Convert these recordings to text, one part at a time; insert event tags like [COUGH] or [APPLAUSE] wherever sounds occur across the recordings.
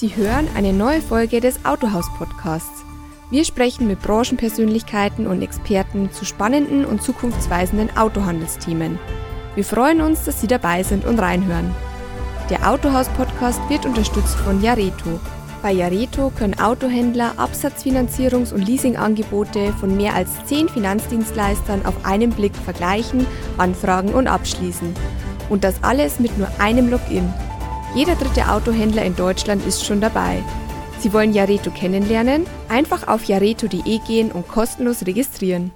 Sie hören eine neue Folge des Autohaus Podcasts. Wir sprechen mit Branchenpersönlichkeiten und Experten zu spannenden und zukunftsweisenden Autohandelsthemen. Wir freuen uns, dass Sie dabei sind und reinhören. Der Autohaus Podcast wird unterstützt von Jareto. Bei Jareto können Autohändler Absatzfinanzierungs- und Leasingangebote von mehr als zehn Finanzdienstleistern auf einen Blick vergleichen, anfragen und abschließen. Und das alles mit nur einem Login. Jeder dritte Autohändler in Deutschland ist schon dabei. Sie wollen Jareto kennenlernen? Einfach auf jareto.de gehen und kostenlos registrieren.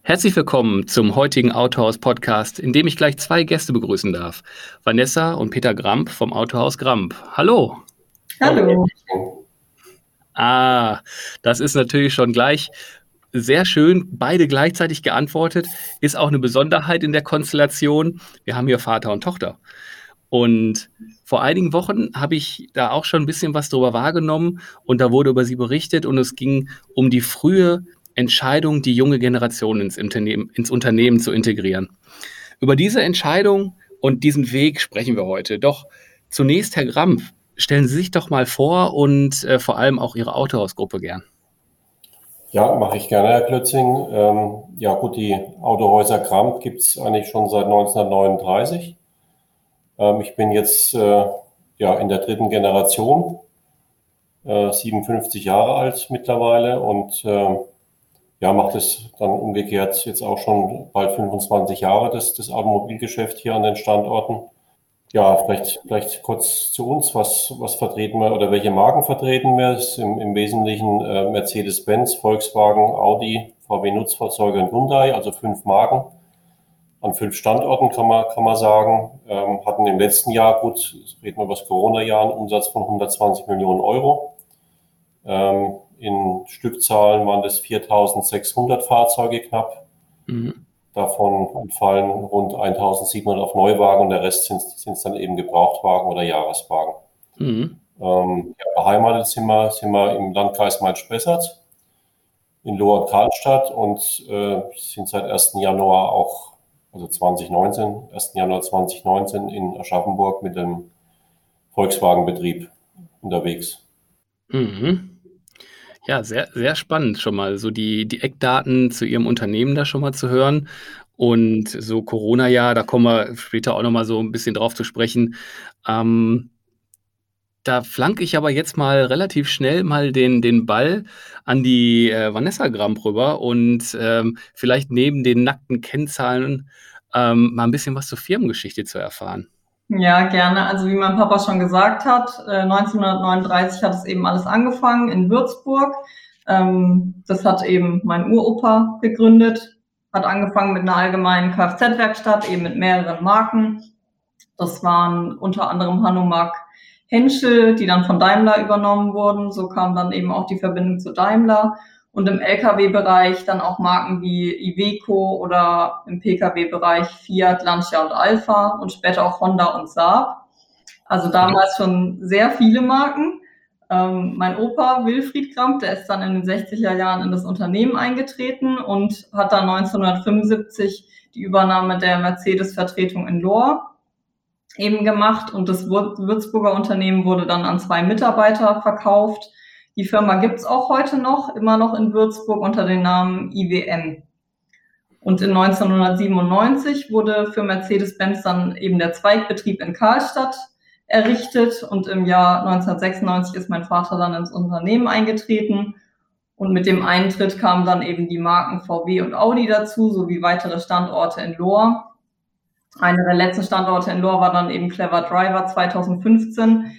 Herzlich willkommen zum heutigen Autohaus Podcast, in dem ich gleich zwei Gäste begrüßen darf. Vanessa und Peter Gramp vom Autohaus Gramp. Hallo. Hallo. Ah, das ist natürlich schon gleich sehr schön, beide gleichzeitig geantwortet. Ist auch eine Besonderheit in der Konstellation. Wir haben hier Vater und Tochter. Und vor einigen Wochen habe ich da auch schon ein bisschen was drüber wahrgenommen und da wurde über sie berichtet und es ging um die frühe Entscheidung, die junge Generation ins Unternehmen, ins Unternehmen zu integrieren. Über diese Entscheidung und diesen Weg sprechen wir heute. Doch zunächst, Herr Grampf, stellen Sie sich doch mal vor und äh, vor allem auch Ihre Autohausgruppe gern. Ja, mache ich gerne, Herr Klötzing. Ähm, ja gut, die Autohäuser Kramp gibt es eigentlich schon seit 1939. Ähm, ich bin jetzt äh, ja in der dritten Generation, äh, 57 Jahre alt mittlerweile und äh, ja, macht es dann umgekehrt jetzt auch schon bald 25 Jahre das, das Automobilgeschäft hier an den Standorten. Ja, vielleicht, vielleicht kurz zu uns, was, was vertreten wir oder welche Marken vertreten wir? Es ist im, im Wesentlichen äh, Mercedes-Benz, Volkswagen, Audi, VW Nutzfahrzeuge und Hyundai, also fünf Marken an fünf Standorten, kann man, kann man sagen. Ähm, hatten im letzten Jahr, gut, reden wir über das Corona-Jahr, einen Umsatz von 120 Millionen Euro. Ähm, in Stückzahlen waren das 4600 Fahrzeuge knapp. Mhm. Davon entfallen rund 1700 auf Neuwagen und der Rest sind es dann eben Gebrauchtwagen oder Jahreswagen. Mhm. Ähm, ja, beheimatet sind wir, sind wir im Landkreis Main-Spessart in Lohr Karlstadt und äh, sind seit 1. Januar auch also 2019, 1. Januar 2019 in Aschaffenburg mit dem Volkswagen-Betrieb unterwegs. Mhm. Ja, sehr, sehr spannend schon mal, so die, die Eckdaten zu Ihrem Unternehmen da schon mal zu hören. Und so Corona-Jahr, da kommen wir später auch noch mal so ein bisschen drauf zu sprechen. Ähm, da flanke ich aber jetzt mal relativ schnell mal den, den Ball an die äh, Vanessa Gramp rüber und ähm, vielleicht neben den nackten Kennzahlen ähm, mal ein bisschen was zur Firmengeschichte zu erfahren. Ja, gerne. Also wie mein Papa schon gesagt hat, äh, 1939 hat es eben alles angefangen in Würzburg. Ähm, das hat eben mein Uropa gegründet, hat angefangen mit einer allgemeinen Kfz-Werkstatt, eben mit mehreren Marken. Das waren unter anderem Hanomag Henschel, die dann von Daimler übernommen wurden. So kam dann eben auch die Verbindung zu Daimler. Und im Lkw-Bereich dann auch Marken wie Iveco oder im Pkw-Bereich Fiat, Lancia und Alpha und später auch Honda und Saab. Also damals schon sehr viele Marken. Ähm, mein Opa Wilfried Kramp, der ist dann in den 60er Jahren in das Unternehmen eingetreten und hat dann 1975 die Übernahme der Mercedes-Vertretung in Lohr eben gemacht und das Würzburger Unternehmen wurde dann an zwei Mitarbeiter verkauft die Firma gibt's auch heute noch, immer noch in Würzburg unter dem Namen IWM. Und in 1997 wurde für Mercedes-Benz dann eben der Zweigbetrieb in Karlstadt errichtet und im Jahr 1996 ist mein Vater dann ins Unternehmen eingetreten und mit dem Eintritt kamen dann eben die Marken VW und Audi dazu, sowie weitere Standorte in Lohr. Einer der letzten Standorte in Lohr war dann eben Clever Driver 2015,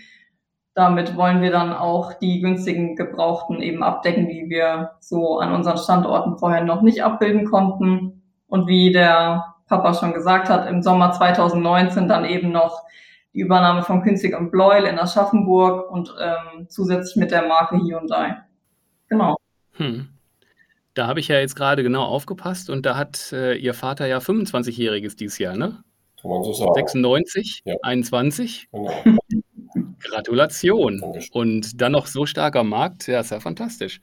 damit wollen wir dann auch die günstigen Gebrauchten eben abdecken, die wir so an unseren Standorten vorher noch nicht abbilden konnten. Und wie der Papa schon gesagt hat, im Sommer 2019 dann eben noch die Übernahme von Künstlich und Bleuel in Aschaffenburg und ähm, zusätzlich mit der Marke Hyundai. Genau. Hm. Da habe ich ja jetzt gerade genau aufgepasst und da hat äh, Ihr Vater ja 25-Jähriges dieses Jahr, ne? Kann man so sagen. 96, ja. 21. Genau. [LAUGHS] Gratulation. Und dann noch so starker Markt, ja, ist ja fantastisch.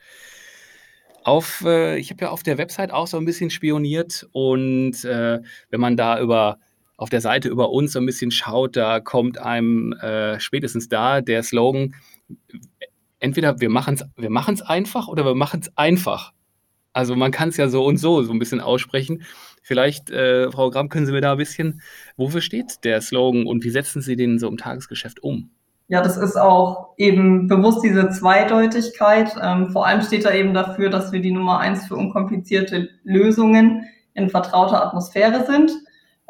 Auf, äh, ich habe ja auf der Website auch so ein bisschen spioniert und äh, wenn man da über auf der Seite über uns so ein bisschen schaut, da kommt einem äh, spätestens da der Slogan entweder wir machen es wir machen's einfach oder wir machen es einfach. Also man kann es ja so und so so ein bisschen aussprechen. Vielleicht, äh, Frau Gramm, können Sie mir da ein bisschen, wofür steht der Slogan und wie setzen Sie den so im Tagesgeschäft um? Ja, das ist auch eben bewusst diese Zweideutigkeit. Ähm, vor allem steht da eben dafür, dass wir die Nummer eins für unkomplizierte Lösungen in vertrauter Atmosphäre sind.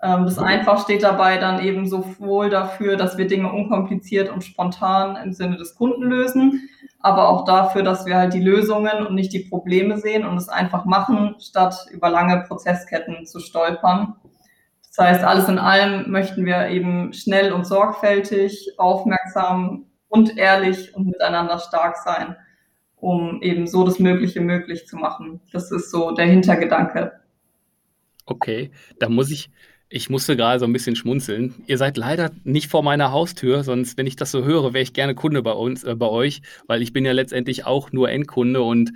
Ähm, das einfach steht dabei dann eben sowohl dafür, dass wir Dinge unkompliziert und spontan im Sinne des Kunden lösen, aber auch dafür, dass wir halt die Lösungen und nicht die Probleme sehen und es einfach machen, statt über lange Prozessketten zu stolpern. Das heißt, alles in allem möchten wir eben schnell und sorgfältig, aufmerksam und ehrlich und miteinander stark sein, um eben so das Mögliche möglich zu machen. Das ist so der Hintergedanke. Okay, da muss ich, ich musste gerade so ein bisschen schmunzeln. Ihr seid leider nicht vor meiner Haustür, sonst, wenn ich das so höre, wäre ich gerne Kunde bei uns, äh, bei euch, weil ich bin ja letztendlich auch nur Endkunde und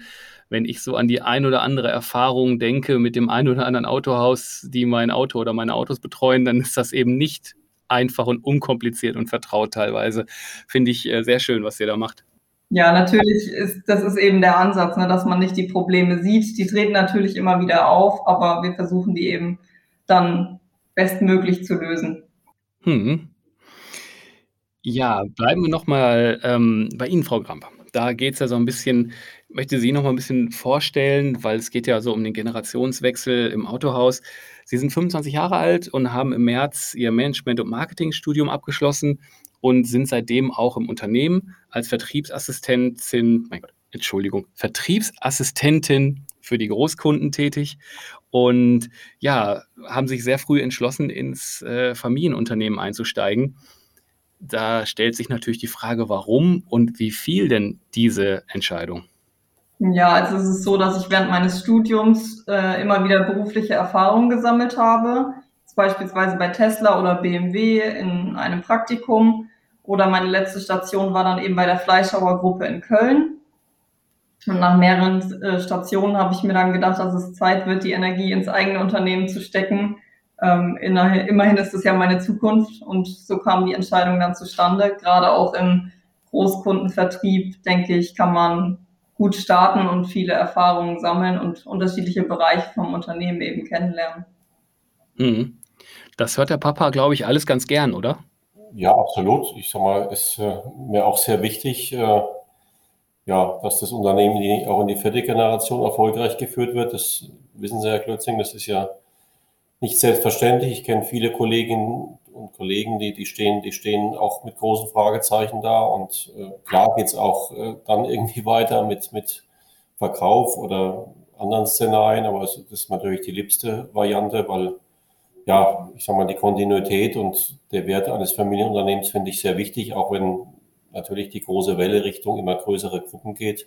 wenn ich so an die ein oder andere Erfahrung denke mit dem ein oder anderen Autohaus, die mein Auto oder meine Autos betreuen, dann ist das eben nicht einfach und unkompliziert und vertraut teilweise. Finde ich äh, sehr schön, was ihr da macht. Ja, natürlich ist das ist eben der Ansatz, ne, dass man nicht die Probleme sieht. Die treten natürlich immer wieder auf, aber wir versuchen die eben dann bestmöglich zu lösen. Hm. Ja, bleiben wir nochmal ähm, bei Ihnen, Frau Gramp. Da geht es ja so ein bisschen möchte Sie noch mal ein bisschen vorstellen, weil es geht ja so um den Generationswechsel im Autohaus. Sie sind 25 Jahre alt und haben im März Ihr Management- und Marketingstudium abgeschlossen und sind seitdem auch im Unternehmen als Vertriebsassistentin, mein Gott, Entschuldigung, Vertriebsassistentin für die Großkunden tätig und ja, haben sich sehr früh entschlossen, ins äh, Familienunternehmen einzusteigen. Da stellt sich natürlich die Frage, warum und wie viel denn diese Entscheidung? Ja, also es ist so, dass ich während meines Studiums äh, immer wieder berufliche Erfahrungen gesammelt habe, beispielsweise bei Tesla oder BMW in einem Praktikum. Oder meine letzte Station war dann eben bei der Fleischhauer Gruppe in Köln. Und nach mehreren äh, Stationen habe ich mir dann gedacht, dass es Zeit wird, die Energie ins eigene Unternehmen zu stecken. Ähm, immerhin ist es ja meine Zukunft und so kam die Entscheidung dann zustande. Gerade auch im Großkundenvertrieb, denke ich, kann man gut starten und viele Erfahrungen sammeln und unterschiedliche Bereiche vom Unternehmen eben kennenlernen. Mhm. Das hört der Papa, glaube ich, alles ganz gern, oder? Ja, absolut. Ich sag mal, ist äh, mir auch sehr wichtig, äh, ja, dass das Unternehmen auch in die vierte Generation erfolgreich geführt wird. Das wissen Sie, Herr Klötzing, das ist ja nicht selbstverständlich. Ich kenne viele Kolleginnen und Kollegen, die, die, stehen, die stehen auch mit großen Fragezeichen da. Und äh, klar geht es auch äh, dann irgendwie [LAUGHS] weiter mit, mit Verkauf oder anderen Szenarien, aber das ist natürlich die liebste Variante, weil ja, ich sag mal, die Kontinuität und der Wert eines Familienunternehmens finde ich sehr wichtig, auch wenn natürlich die große Welle Richtung immer größere Gruppen geht.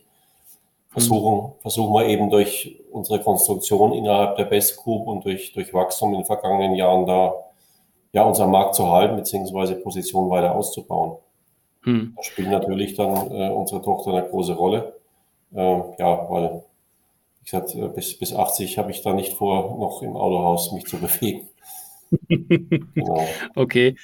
Versuchen, versuchen wir eben durch unsere Konstruktion innerhalb der Best Group und durch, durch Wachstum in den vergangenen Jahren da ja, unseren Markt zu halten, beziehungsweise Position weiter auszubauen. Hm. Da spielt natürlich dann äh, unsere Tochter eine große Rolle. Äh, ja, weil, wie gesagt, äh, bis, bis 80 habe ich da nicht vor, noch im Autohaus mich zu [LAUGHS] bewegen. Genau. [LAUGHS] Okay.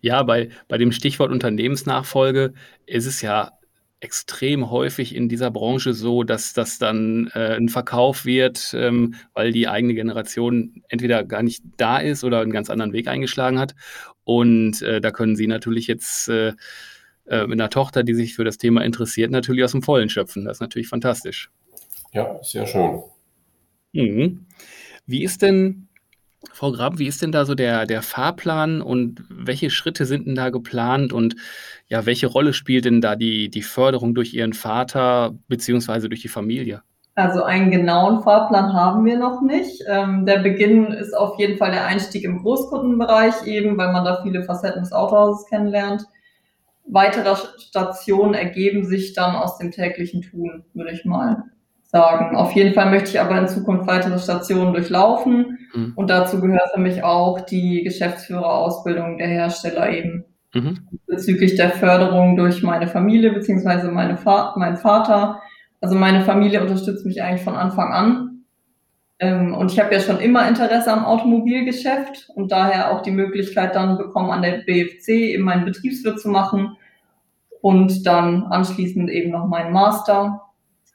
Ja, bei, bei dem Stichwort Unternehmensnachfolge ist es ja extrem häufig in dieser Branche so, dass das dann äh, ein Verkauf wird, ähm, weil die eigene Generation entweder gar nicht da ist oder einen ganz anderen Weg eingeschlagen hat. Und äh, da können Sie natürlich jetzt äh, äh mit einer Tochter, die sich für das Thema interessiert, natürlich aus dem Vollen schöpfen. Das ist natürlich fantastisch. Ja, sehr schön. Mhm. Wie ist denn Frau Grab, wie ist denn da so der, der Fahrplan und welche Schritte sind denn da geplant und ja, welche Rolle spielt denn da die, die Förderung durch Ihren Vater beziehungsweise durch die Familie? Also einen genauen Fahrplan haben wir noch nicht. Ähm, der Beginn ist auf jeden Fall der Einstieg im Großkundenbereich eben, weil man da viele Facetten des Autohauses kennenlernt. Weitere Stationen ergeben sich dann aus dem täglichen Tun, würde ich mal sagen. Auf jeden Fall möchte ich aber in Zukunft weitere Stationen durchlaufen mhm. und dazu gehört für mich auch die Geschäftsführerausbildung der Hersteller eben. Mhm. Bezüglich der Förderung durch meine Familie beziehungsweise meine Va mein Vater. Also meine Familie unterstützt mich eigentlich von Anfang an. Ähm, und ich habe ja schon immer Interesse am Automobilgeschäft und daher auch die Möglichkeit dann bekommen, an der BFC eben meinen Betriebswirt zu machen und dann anschließend eben noch meinen Master.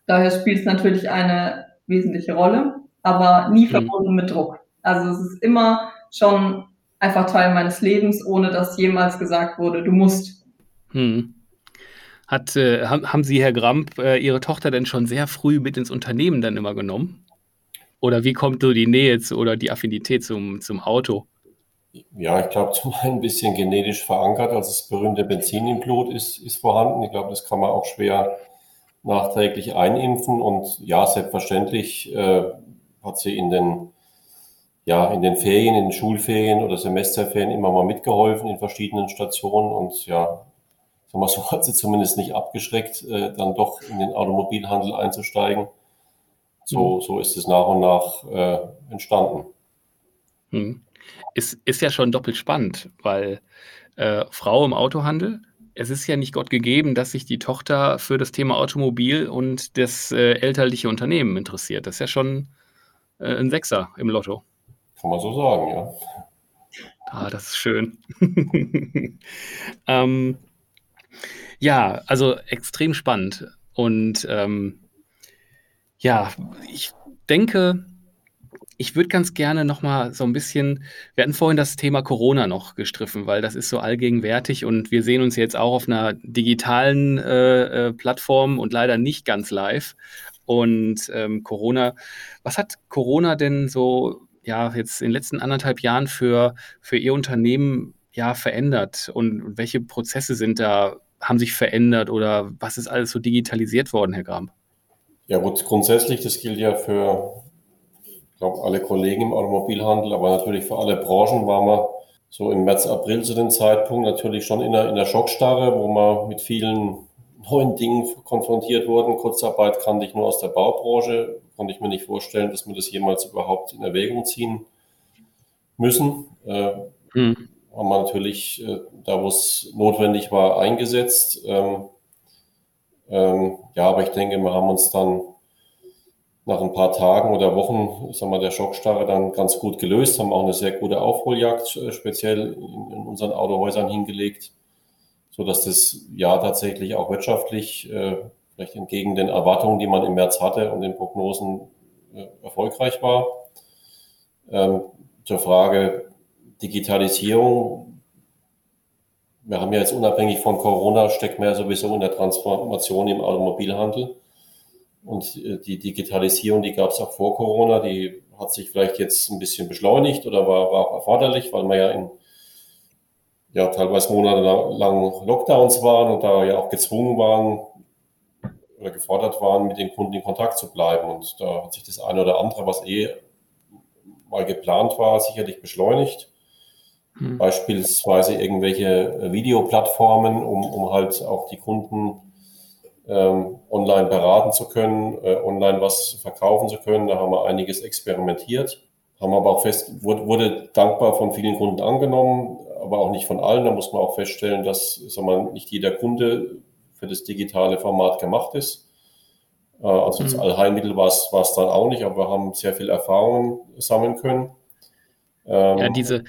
Daher spielt es natürlich eine wesentliche Rolle, aber nie mhm. verbunden mit Druck. Also es ist immer schon einfach Teil meines Lebens, ohne dass jemals gesagt wurde, du musst. Hm. Hat, äh, haben Sie, Herr Gramp, äh, Ihre Tochter denn schon sehr früh mit ins Unternehmen dann immer genommen? Oder wie kommt so die Nähe zu, oder die Affinität zum, zum Auto? Ja, ich glaube, [LAUGHS] zum einen ein bisschen genetisch verankert, also das berühmte Benzin im Blut ist, ist vorhanden. Ich glaube, das kann man auch schwer nachträglich einimpfen. Und ja, selbstverständlich äh, hat sie in den, ja, in den Ferien, in den Schulferien oder Semesterferien immer mal mitgeholfen in verschiedenen Stationen. Und ja, sag mal, so [LAUGHS] hat sie zumindest nicht abgeschreckt, äh, dann doch in den Automobilhandel einzusteigen. So, mhm. so ist es nach und nach äh, entstanden. Hm. Ist, ist ja schon doppelt spannend, weil äh, Frau im Autohandel, es ist ja nicht Gott gegeben, dass sich die Tochter für das Thema Automobil und das äh, elterliche Unternehmen interessiert. Das ist ja schon äh, ein Sechser im Lotto. Kann man so sagen, ja. Ah, das ist schön. [LAUGHS] ähm, ja, also extrem spannend. Und ähm, ja, ich denke, ich würde ganz gerne noch mal so ein bisschen, wir hatten vorhin das Thema Corona noch gestriffen, weil das ist so allgegenwärtig und wir sehen uns jetzt auch auf einer digitalen äh, äh, Plattform und leider nicht ganz live. Und ähm, Corona, was hat Corona denn so, ja, jetzt in den letzten anderthalb Jahren für, für Ihr Unternehmen ja verändert und welche Prozesse sind da, haben sich verändert oder was ist alles so digitalisiert worden, Herr Gram? Ja gut, grundsätzlich, das gilt ja für glaube, alle Kollegen im Automobilhandel, aber natürlich für alle Branchen waren wir so im März, April zu dem Zeitpunkt natürlich schon in der, in der Schockstarre, wo wir mit vielen neuen Dingen konfrontiert wurden. Kurzarbeit kannte ich nur aus der Baubranche, konnte ich mir nicht vorstellen, dass wir das jemals überhaupt in Erwägung ziehen müssen. Äh, hm. Haben wir natürlich, äh, da wo es notwendig war, eingesetzt. Ähm, ähm, ja, aber ich denke, wir haben uns dann nach ein paar Tagen oder Wochen, ich sag mal, der Schockstarre dann ganz gut gelöst, haben auch eine sehr gute Aufholjagd äh, speziell in, unseren Autohäusern hingelegt, so dass das Jahr tatsächlich auch wirtschaftlich, äh, vielleicht entgegen den Erwartungen, die man im März hatte und den Prognosen äh, erfolgreich war. Ähm, zur Frage Digitalisierung. Wir haben ja jetzt unabhängig von Corona steckt mehr sowieso in der Transformation im Automobilhandel. Und äh, die Digitalisierung, die gab es auch vor Corona, die hat sich vielleicht jetzt ein bisschen beschleunigt oder war, war auch erforderlich, weil wir ja in ja, teilweise monatelang Lockdowns waren und da ja auch gezwungen waren oder gefordert waren, mit den Kunden in Kontakt zu bleiben. Und da hat sich das eine oder andere, was eh mal geplant war, sicherlich beschleunigt. Hm. Beispielsweise irgendwelche Videoplattformen, um, um halt auch die Kunden ähm, online beraten zu können, äh, online was verkaufen zu können. Da haben wir einiges experimentiert, haben aber auch fest, wurde, wurde dankbar von vielen Kunden angenommen, aber auch nicht von allen. Da muss man auch feststellen, dass sag mal, nicht jeder Kunde für das digitale Format gemacht ist. Äh, also das mhm. Allheilmittel war es dann auch nicht, aber wir haben sehr viel Erfahrungen sammeln können. Ähm, ja, diese,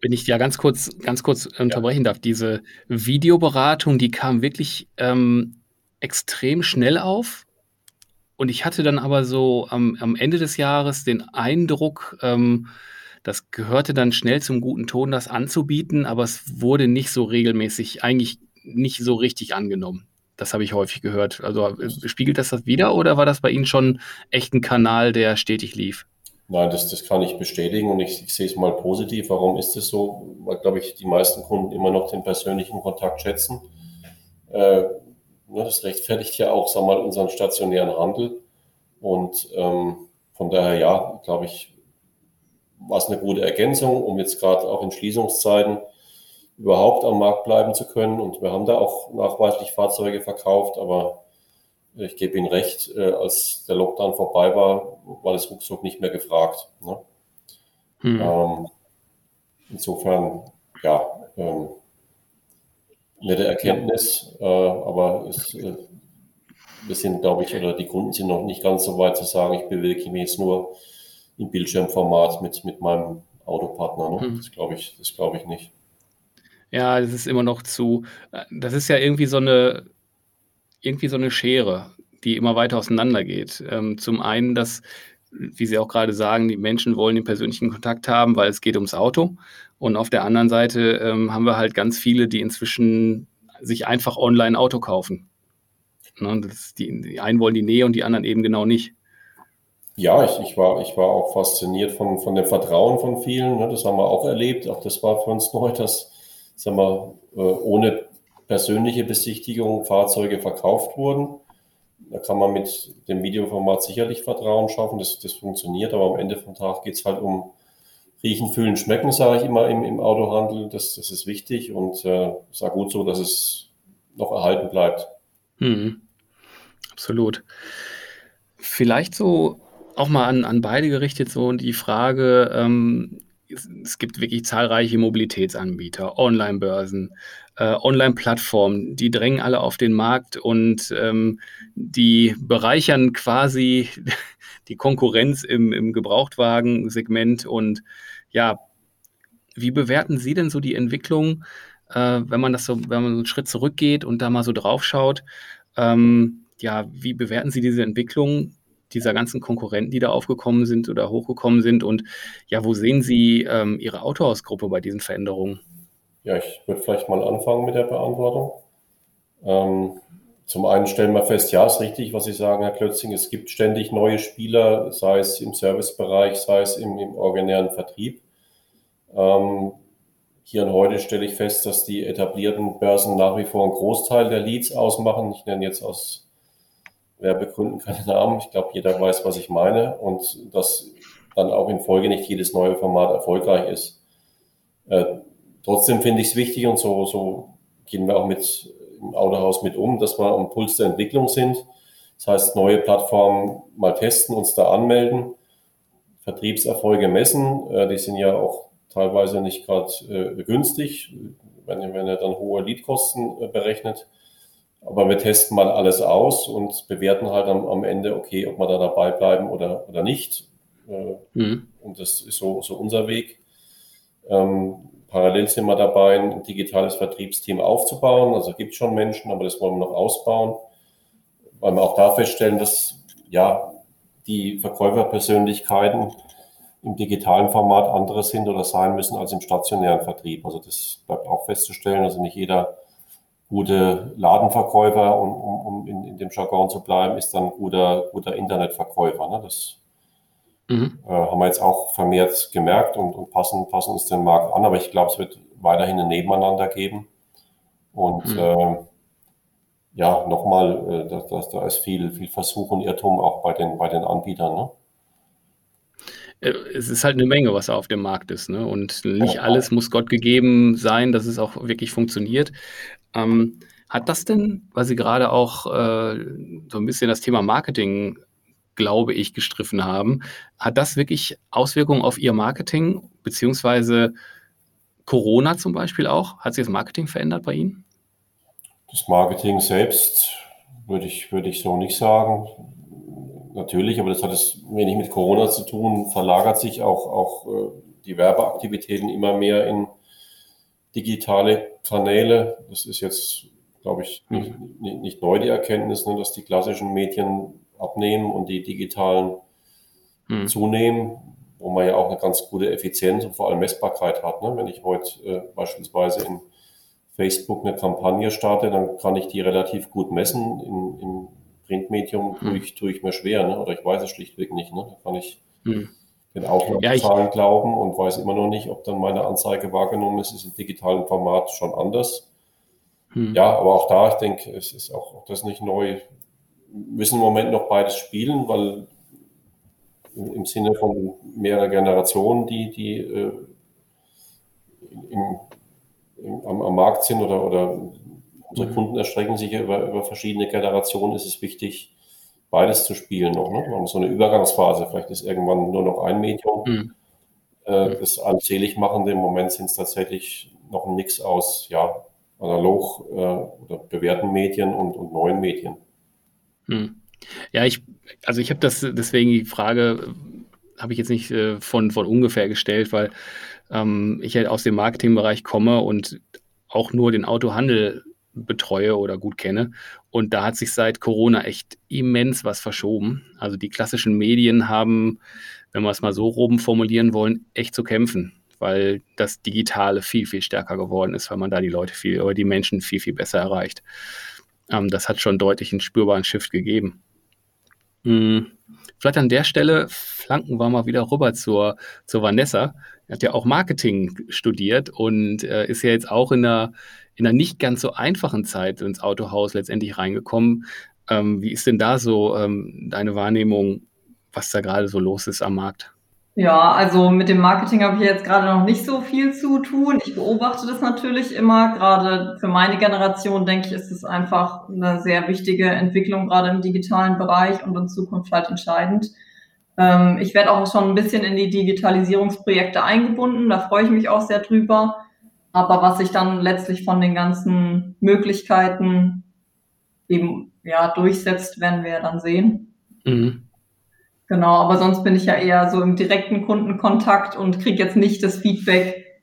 wenn ich ja ganz kurz, ganz kurz unterbrechen ja. darf, diese Videoberatung, die kam wirklich ähm, extrem schnell auf. Und ich hatte dann aber so am, am Ende des Jahres den Eindruck, ähm, das gehörte dann schnell zum guten Ton, das anzubieten, aber es wurde nicht so regelmäßig, eigentlich nicht so richtig angenommen. Das habe ich häufig gehört. Also äh, spiegelt das das wieder oder war das bei Ihnen schon echt ein Kanal, der stetig lief? Nein, das, das kann ich bestätigen und ich, ich sehe es mal positiv. Warum ist es so? Weil, glaube ich, die meisten Kunden immer noch den persönlichen Kontakt schätzen. Äh, das rechtfertigt ja auch, sagen wir mal, unseren stationären Handel. Und ähm, von daher, ja, glaube ich, war es eine gute Ergänzung, um jetzt gerade auch in Schließungszeiten überhaupt am Markt bleiben zu können. Und wir haben da auch nachweislich Fahrzeuge verkauft, aber ich gebe Ihnen recht, äh, als der Lockdown vorbei war, war das ruckzuck nicht mehr gefragt. Ne? Hm. Ähm, insofern, ja, ähm, nette Erkenntnis, äh, aber es, äh, wir sind, glaube ich, oder die Kunden sind noch nicht ganz so weit zu sagen, ich bewege mich jetzt nur im Bildschirmformat mit, mit meinem Autopartner. Ne? Mhm. Das glaube ich, das ich nicht. Ja, das ist immer noch zu, äh, das ist ja irgendwie so eine, irgendwie so eine Schere, die immer weiter auseinander geht. Ähm, zum einen, dass, wie Sie auch gerade sagen, die Menschen wollen den persönlichen Kontakt haben, weil es geht ums Auto. Und auf der anderen Seite ähm, haben wir halt ganz viele, die inzwischen sich einfach online Auto kaufen. Ne, die, die einen wollen die Nähe und die anderen eben genau nicht. Ja, ich, ich, war, ich war auch fasziniert von, von dem Vertrauen von vielen. Ne? Das haben wir auch erlebt. Auch das war für uns neu, dass sagen wir, äh, ohne persönliche Besichtigung Fahrzeuge verkauft wurden. Da kann man mit dem Videoformat sicherlich Vertrauen schaffen. Das, das funktioniert, aber am Ende vom Tag geht es halt um Riechen, Fühlen, Schmecken, sage ich immer im, im Autohandel. Das, das ist wichtig und äh, ist auch gut so, dass es noch erhalten bleibt. Mhm. Absolut. Vielleicht so auch mal an, an beide gerichtet, so die Frage, ähm, es, gibt wirklich zahlreiche Mobilitätsanbieter, Online-Börsen, äh, Online-Plattformen, die drängen alle auf den Markt und ähm, die bereichern quasi [LAUGHS] die Konkurrenz im, im Gebrauchtwagen-Segment. Und ja, wie bewerten Sie denn so die Entwicklung, äh, wenn man das so, wenn man so einen Schritt zurückgeht und da mal so drauf schaut? Ähm, ja, wie bewerten Sie diese Entwicklung? Dieser ganzen Konkurrenten, die da aufgekommen sind oder hochgekommen sind? Und ja, wo sehen Sie ähm, Ihre Autohausgruppe bei diesen Veränderungen? Ja, ich würde vielleicht mal anfangen mit der Beantwortung. Ähm, zum einen stellen wir fest, ja, ist richtig, was Sie sagen, Herr Klötzing, es gibt ständig neue Spieler, sei es im Servicebereich, sei es im, im originären Vertrieb. Ähm, hier und heute stelle ich fest, dass die etablierten Börsen nach wie vor einen Großteil der Leads ausmachen. Ich nenne jetzt aus Werbegründen keine Namen. Ich glaube, jeder weiß, was ich meine und dass dann auch in Folge nicht jedes neue Format erfolgreich ist. Äh, trotzdem finde ich es wichtig und so, so gehen wir auch mit im Autohaus mit um, dass wir am Puls der Entwicklung sind. Das heißt, neue Plattformen mal testen, uns da anmelden, Vertriebserfolge messen. Äh, die sind ja auch teilweise nicht gerade äh, günstig, wenn, wenn er dann hohe Leadkosten äh, berechnet. Aber wir testen mal alles aus und bewerten halt am, am Ende, okay, ob wir da dabei bleiben oder, oder nicht. Äh, mhm. Und das ist so, so unser Weg. Ähm, parallel sind wir dabei, ein digitales Vertriebsteam aufzubauen. Also gibt schon Menschen, aber das wollen wir noch ausbauen, weil wir auch da feststellen, dass ja die Verkäuferpersönlichkeiten im digitalen Format andere sind oder sein müssen als im stationären Vertrieb. Also das bleibt auch festzustellen. Also nicht jeder gute Ladenverkäufer, um, um, um in, in, dem Jargon zu bleiben, ist dann guter, guter Internetverkäufer. Ne? Das mhm. äh, haben wir jetzt auch vermehrt gemerkt und, und, passen, passen uns den Markt an. Aber ich glaube, es wird weiterhin ein Nebeneinander geben. Und mhm. äh, ja, nochmal, äh, da, da, da ist viel, viel Versuch und Irrtum auch bei den, bei den Anbietern. Ne? Äh, es ist halt eine Menge, was auf dem Markt ist. Ne? Und nicht alles muss Gott gegeben sein, dass es auch wirklich funktioniert. Ähm, hat das denn, weil Sie gerade auch äh, so ein bisschen das Thema Marketing, glaube ich, gestriffen haben, hat das wirklich Auswirkungen auf Ihr Marketing, beziehungsweise Corona zum Beispiel auch? Hat sich das Marketing verändert bei Ihnen? Das Marketing selbst würde ich, würde ich so nicht sagen. Natürlich, aber das hat es wenig mit Corona zu tun, verlagert sich auch, auch äh, die Werbeaktivitäten immer mehr in digitale Kanäle. Das ist jetzt, glaube ich, nicht, nicht, nicht neu die Erkenntnis, ne, dass die klassischen Medien abnehmen und die digitalen mhm. zunehmen, wo man ja auch eine ganz gute Effizienz und vor allem Messbarkeit hat. Ne? Wenn ich heute äh, beispielsweise in Facebook eine Kampagne starte, dann kann ich die relativ gut messen. In, Im Printmedium tue ich, tue ich mir schwer, ne? oder ich weiß es schlichtweg nicht. Ne? Da kann ich mhm den Aufnahmezahlen ja, glauben und weiß immer noch nicht, ob dann meine Anzeige wahrgenommen ist. Ist im digitalen Format schon anders. Hm. Ja, aber auch da, ich denke, es ist auch, auch das nicht neu. Wir müssen im Moment noch beides spielen, weil im Sinne von mehrerer Generationen, die, die äh, im, im, am, am, Markt sind oder, oder unsere hm. Kunden erstrecken sich über, über verschiedene Generationen, ist es wichtig, beides zu spielen noch. Ne? Wir haben so eine Übergangsphase. Vielleicht ist irgendwann nur noch ein Medium mhm. äh, das allzählig machende. Im Moment sind es tatsächlich noch ein Mix aus ja, analog äh, oder bewährten Medien und, und neuen Medien. Mhm. Ja, ich, also ich habe das deswegen die Frage, habe ich jetzt nicht äh, von, von ungefähr gestellt, weil ähm, ich halt aus dem Marketingbereich komme und auch nur den Autohandel betreue oder gut kenne. Und da hat sich seit Corona echt immens was verschoben. Also die klassischen Medien haben, wenn wir es mal so rum formulieren wollen, echt zu kämpfen, weil das Digitale viel, viel stärker geworden ist, weil man da die Leute viel oder die Menschen viel, viel besser erreicht. Ähm, das hat schon deutlich einen spürbaren Shift gegeben. Hm. Vielleicht an der Stelle flanken wir mal wieder rüber zur, zur Vanessa. Er hat ja auch Marketing studiert und äh, ist ja jetzt auch in einer, in einer nicht ganz so einfachen Zeit ins Autohaus letztendlich reingekommen. Ähm, wie ist denn da so ähm, deine Wahrnehmung, was da gerade so los ist am Markt? Ja, also mit dem Marketing habe ich jetzt gerade noch nicht so viel zu tun. Ich beobachte das natürlich immer. Gerade für meine Generation, denke ich, ist es einfach eine sehr wichtige Entwicklung, gerade im digitalen Bereich und in Zukunft halt entscheidend. Ähm, ich werde auch schon ein bisschen in die Digitalisierungsprojekte eingebunden. Da freue ich mich auch sehr drüber. Aber was sich dann letztlich von den ganzen Möglichkeiten eben ja durchsetzt, werden wir dann sehen. Mhm. Genau, aber sonst bin ich ja eher so im direkten Kundenkontakt und kriege jetzt nicht das Feedback,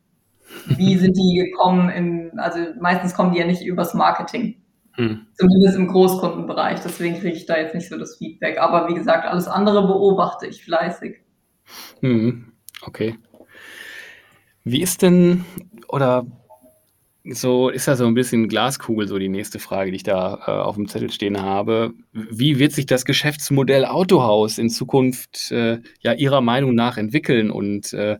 wie [LAUGHS] sind die gekommen. Im, also meistens kommen die ja nicht übers Marketing. Hm. Zumindest im Großkundenbereich. Deswegen kriege ich da jetzt nicht so das Feedback. Aber wie gesagt, alles andere beobachte ich fleißig. Hm. Okay. Wie ist denn, oder so ist ja so ein bisschen Glaskugel, so die nächste Frage, die ich da äh, auf dem Zettel stehen habe. Wie wird sich das Geschäftsmodell Autohaus in Zukunft äh, ja Ihrer Meinung nach entwickeln und äh,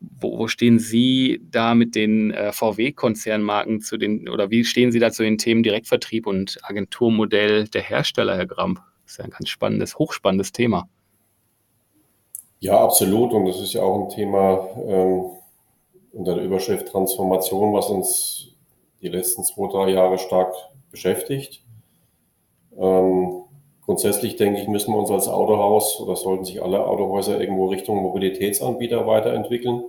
wo, wo, stehen Sie da mit den äh, VW-Konzernmarken zu den oder wie stehen Sie da zu den Themen Direktvertrieb und Agenturmodell der Hersteller, Herr Gramp? Das ist ja ein ganz spannendes, hochspannendes Thema. Ja, absolut. Und das ist ja auch ein Thema, ähm unter der Überschrift Transformation, was uns die letzten zwei, drei Jahre stark beschäftigt. Ähm, grundsätzlich denke ich, müssen wir uns als Autohaus oder sollten sich alle Autohäuser irgendwo Richtung Mobilitätsanbieter weiterentwickeln.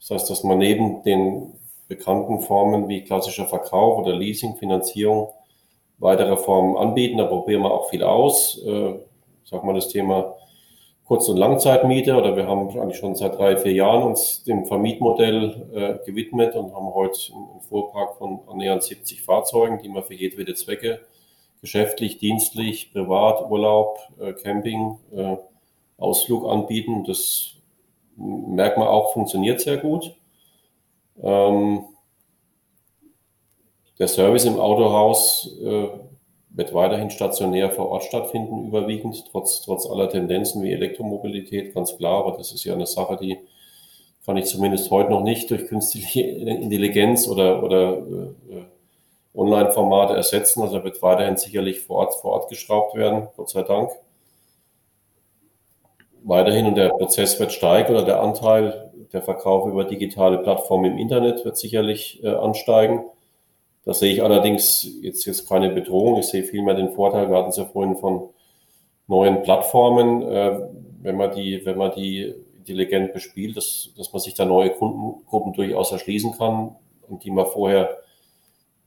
Das heißt, dass man neben den bekannten Formen wie klassischer Verkauf oder Leasing, Finanzierung weitere Formen anbieten. Da probieren wir auch viel aus. Äh, sag mal das Thema Kurz- und Langzeitmiete oder wir haben eigentlich schon seit drei, vier Jahren uns dem Vermietmodell äh, gewidmet und haben heute einen Fuhrpark von annähernd 70 Fahrzeugen, die wir für jedwede Zwecke geschäftlich, dienstlich, privat, Urlaub, äh, Camping, äh, Ausflug anbieten. Das merkt man auch, funktioniert sehr gut. Ähm, der Service im Autohaus äh, wird weiterhin stationär vor Ort stattfinden, überwiegend, trotz, trotz aller Tendenzen wie Elektromobilität, ganz klar. Aber das ist ja eine Sache, die kann ich zumindest heute noch nicht durch künstliche [LAUGHS] Intelligenz oder, oder äh, Online-Formate ersetzen. Also wird weiterhin sicherlich vor Ort, vor Ort geschraubt werden, Gott sei Dank. Weiterhin und der Prozess wird steigen oder der Anteil der Verkauf über digitale Plattformen im Internet wird sicherlich äh, ansteigen. Da sehe ich allerdings jetzt, jetzt keine Bedrohung. Ich sehe vielmehr den Vorteil, wir hatten es ja vorhin von neuen Plattformen, äh, wenn man die, wenn man die intelligent bespielt, dass, dass man sich da neue Kundengruppen durchaus erschließen kann und die man vorher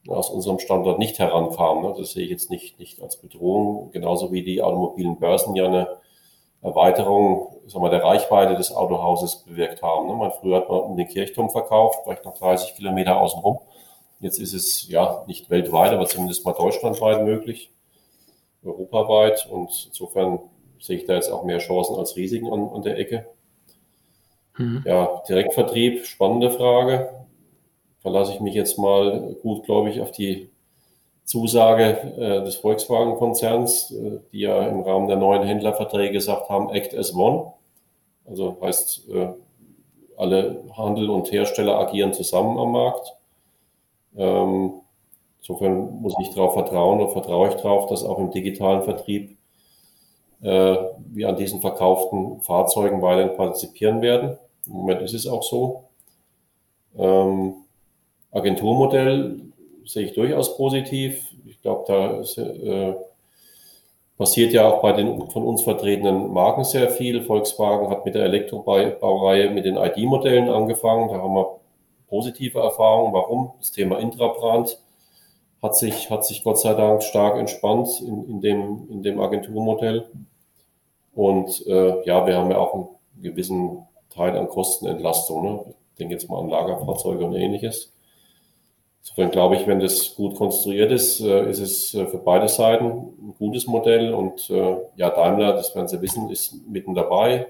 aus unserem Standort nicht herankam. Ne? Das sehe ich jetzt nicht, nicht als Bedrohung, genauso wie die automobilen Börsen ja eine Erweiterung sagen wir, der Reichweite des Autohauses bewirkt haben. Ne? Man, früher hat man den Kirchturm verkauft, vielleicht noch 30 Kilometer außenrum. Jetzt ist es ja nicht weltweit, aber zumindest mal deutschlandweit möglich, europaweit. Und insofern sehe ich da jetzt auch mehr Chancen als Risiken an, an der Ecke. Mhm. Ja, Direktvertrieb, spannende Frage. Verlasse ich mich jetzt mal gut, glaube ich, auf die Zusage äh, des Volkswagen-Konzerns, äh, die ja im Rahmen der neuen Händlerverträge gesagt haben, Act as One. Also heißt, äh, alle Handel und Hersteller agieren zusammen am Markt. Ähm, insofern muss ich darauf vertrauen oder vertraue ich darauf, dass auch im digitalen Vertrieb äh, wir an diesen verkauften Fahrzeugen weiterhin partizipieren werden. Im Moment ist es auch so. Ähm, Agenturmodell sehe ich durchaus positiv. Ich glaube, da ist, äh, passiert ja auch bei den von uns vertretenen Marken sehr viel. Volkswagen hat mit der Elektrobaureihe mit den ID-Modellen angefangen. Da haben wir positive Erfahrungen. Warum? Das Thema Intrabrand hat sich, hat sich Gott sei Dank stark entspannt in, in, dem, in dem Agenturmodell. Und äh, ja, wir haben ja auch einen gewissen Teil an Kostenentlastung. Ne? Ich denke jetzt mal an Lagerfahrzeuge und ähnliches. Insofern glaube ich, wenn das gut konstruiert ist, äh, ist es äh, für beide Seiten ein gutes Modell. Und äh, ja, Daimler, das werden Sie wissen, ist mitten dabei,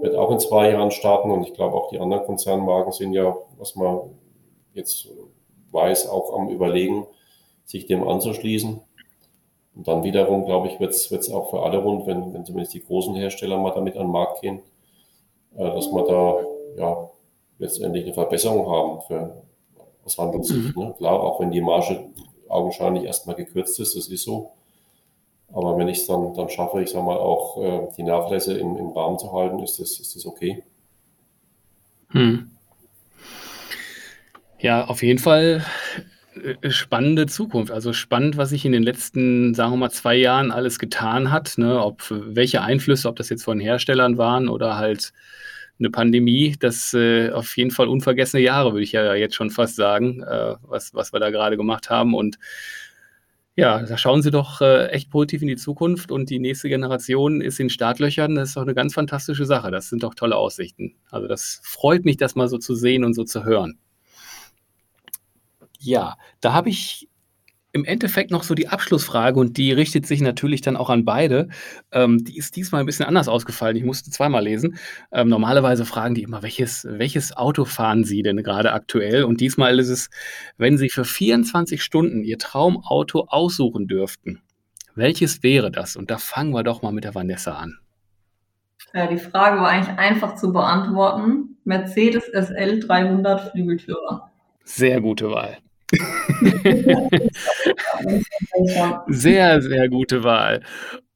wird auch in zwei Jahren starten. Und ich glaube, auch die anderen Konzernmarken sind ja, was man jetzt weiß, auch am Überlegen, sich dem anzuschließen. Und dann wiederum, glaube ich, wird es auch für alle rund, wenn, wenn zumindest die großen Hersteller mal damit an den Markt gehen, dass wir da ja letztendlich eine Verbesserung haben für, aus Handelssicht. Mhm. Ne? Klar, auch wenn die Marge augenscheinlich erstmal gekürzt ist, das ist so. Aber wenn ich es dann, dann schaffe, ich sage mal, auch äh, die Nachlässe im, im Rahmen zu halten, ist das, ist das okay. Hm. Ja, auf jeden Fall äh, spannende Zukunft. Also spannend, was sich in den letzten, sagen wir mal, zwei Jahren alles getan hat. Ne? Ob welche Einflüsse, ob das jetzt von Herstellern waren oder halt eine Pandemie, das äh, auf jeden Fall unvergessene Jahre, würde ich ja jetzt schon fast sagen, äh, was, was wir da gerade gemacht haben. Und ja, da schauen Sie doch äh, echt positiv in die Zukunft und die nächste Generation ist in Startlöchern. Das ist doch eine ganz fantastische Sache. Das sind doch tolle Aussichten. Also das freut mich, das mal so zu sehen und so zu hören. Ja, da habe ich im Endeffekt noch so die Abschlussfrage und die richtet sich natürlich dann auch an beide. Ähm, die ist diesmal ein bisschen anders ausgefallen. Ich musste zweimal lesen. Ähm, normalerweise fragen die immer, welches, welches Auto fahren Sie denn gerade aktuell? Und diesmal ist es, wenn Sie für 24 Stunden Ihr Traumauto aussuchen dürften, welches wäre das? Und da fangen wir doch mal mit der Vanessa an. Ja, die Frage war eigentlich einfach zu beantworten. Mercedes SL 300 Flügeltürer. Sehr gute Wahl. [LAUGHS] sehr, sehr gute Wahl.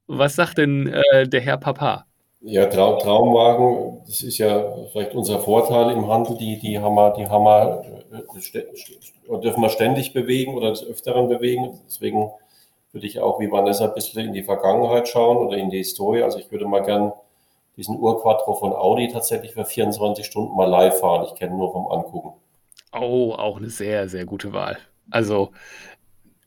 Was sagt denn äh, der Herr Papa? Ja, Traum, Traumwagen, das ist ja vielleicht unser Vorteil im Handel, die, die haben wir, die haben wir, äh, dürfen wir ständig bewegen oder des Öfteren bewegen. Deswegen würde ich auch wie Vanessa ein bisschen in die Vergangenheit schauen oder in die Historie. Also ich würde mal gern diesen Urquattro von Audi tatsächlich für 24 Stunden mal live fahren. Ich kenne nur vom Angucken. Oh, auch eine sehr, sehr gute Wahl. Also,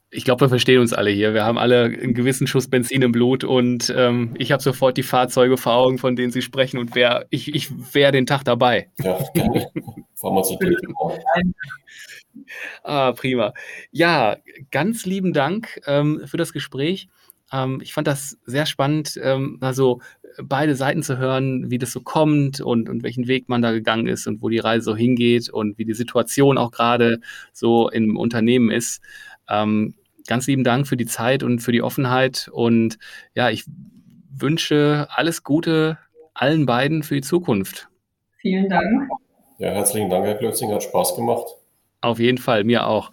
ich glaube, wir verstehen uns alle hier. Wir haben alle einen gewissen Schuss Benzin im Blut und ähm, ich habe sofort die Fahrzeuge vor Augen, von denen Sie sprechen und wär, ich, ich wäre den Tag dabei. Ja, gerne. Fahren wir zu Ah, prima. Ja, ganz lieben Dank ähm, für das Gespräch. Ähm, ich fand das sehr spannend, ähm, also beide Seiten zu hören, wie das so kommt und, und welchen Weg man da gegangen ist und wo die Reise so hingeht und wie die Situation auch gerade so im Unternehmen ist. Ähm, ganz lieben Dank für die Zeit und für die Offenheit und ja, ich wünsche alles Gute allen beiden für die Zukunft. Vielen Dank. Ja, herzlichen Dank, Herr Klötzing, hat Spaß gemacht. Auf jeden Fall, mir auch.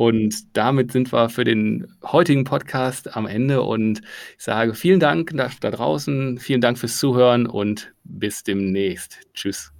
Und damit sind wir für den heutigen Podcast am Ende und ich sage vielen Dank da, draußen, vielen Dank fürs Zuhören und bis demnächst. Tschüss.